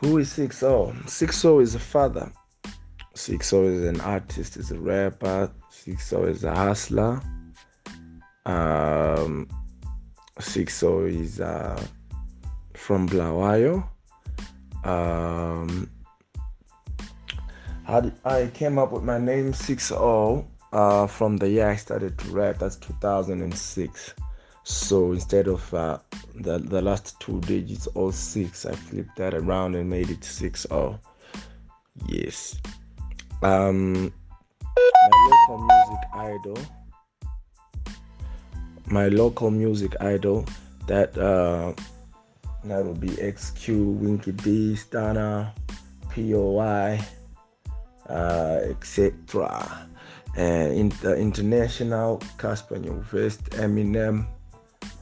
Who is Six O? Six O is a father. Six O is an artist, is a rapper. Six O is a hustler. Um, is uh, from Bulawayo. Um, I, I came up with my name Six O uh, from the year I started to rap. That's 2006. So instead of uh, the the last two digits, all six, I flipped that around and made it six O. Yes. Um, my local music idol. My local music idol. That uh, that would be XQ, Winky D, Stunner, POI, uh, etc. And in the international, Cassper Nyovest, Eminem.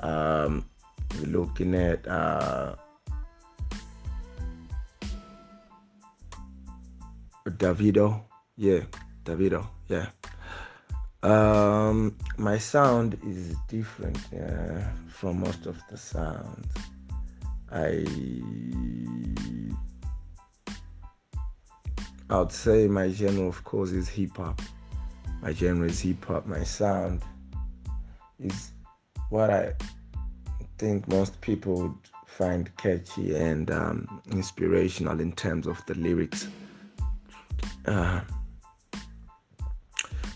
Um, looking at uh, Davido. Yeah, Davido. Yeah. Um, my sound is different uh, from most of the sounds. I I would say my genre, of course, is hip hop. My genre is hip hop. My sound is what I think most people would find catchy and um, inspirational in terms of the lyrics. Uh,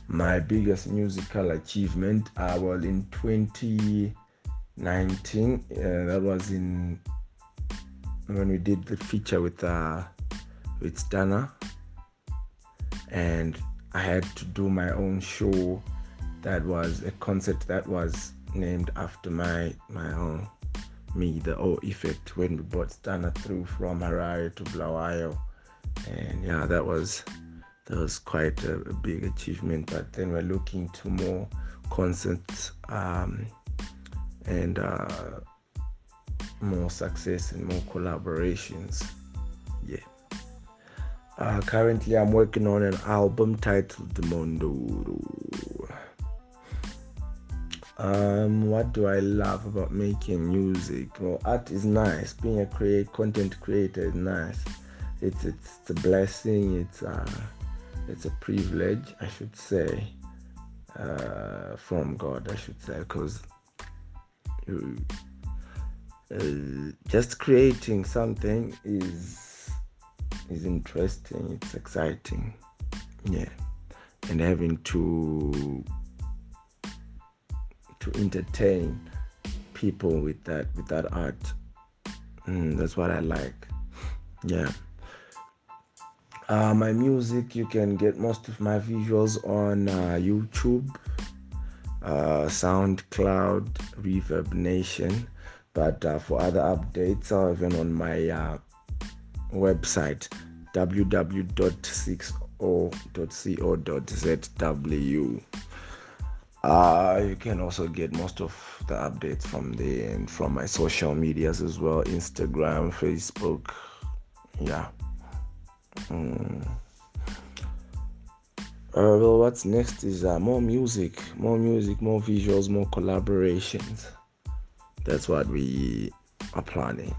my biggest musical achievement, uh, well, in 2019, uh, that was in when we did the feature with uh, with Stunner, and I had to do my own show. That was a concert that was named after my my own me, the O effect when we brought Stunner through from Harare to Bulawayo. And yeah, that was that was quite a, a, big achievement. But then we're looking to more concerts um, and uh, more success and more collaborations. Yeah. Uh, currently, I'm working on an album titled The Mondoro. Um, what do I love about making music? Well, art is nice. Being a create content creator is nice. It's it's, it's a blessing. It's a it's a privilege, I should say, uh, from God, I should say, because uh, just creating something is is interesting. It's exciting, yeah, and having to to entertain people with that with that art. Mm, that's what I like. Yeah. Uh, my music, you can get most of my visuals on uh, YouTube, uh, SoundCloud, Reverb Nation. But uh, for other updates, or even on my uh, website, www.60.co.zw. Uh, you can also get most of the updates from there and from my social medias as well Instagram, Facebook. Yeah. Mm. Uh, well, what's next is uh, more music, more music, more visuals, more collaborations. That's what we are planning.